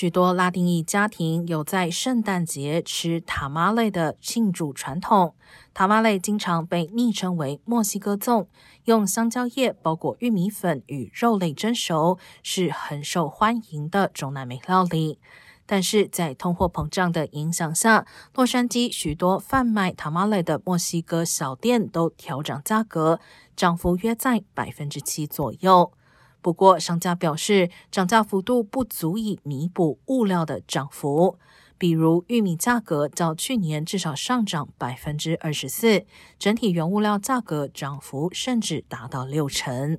许多拉丁裔家庭有在圣诞节吃塔玛类的庆祝传统。塔玛类经常被昵称为墨西哥粽，用香蕉叶包裹玉米粉与肉类蒸熟，是很受欢迎的中南美料理。但是在通货膨胀的影响下，洛杉矶许多贩卖塔玛类的墨西哥小店都调涨价格，涨幅约在百分之七左右。不过，商家表示，涨价幅度不足以弥补物料的涨幅。比如，玉米价格较去年至少上涨百分之二十四，整体原物料价格涨幅甚至达到六成。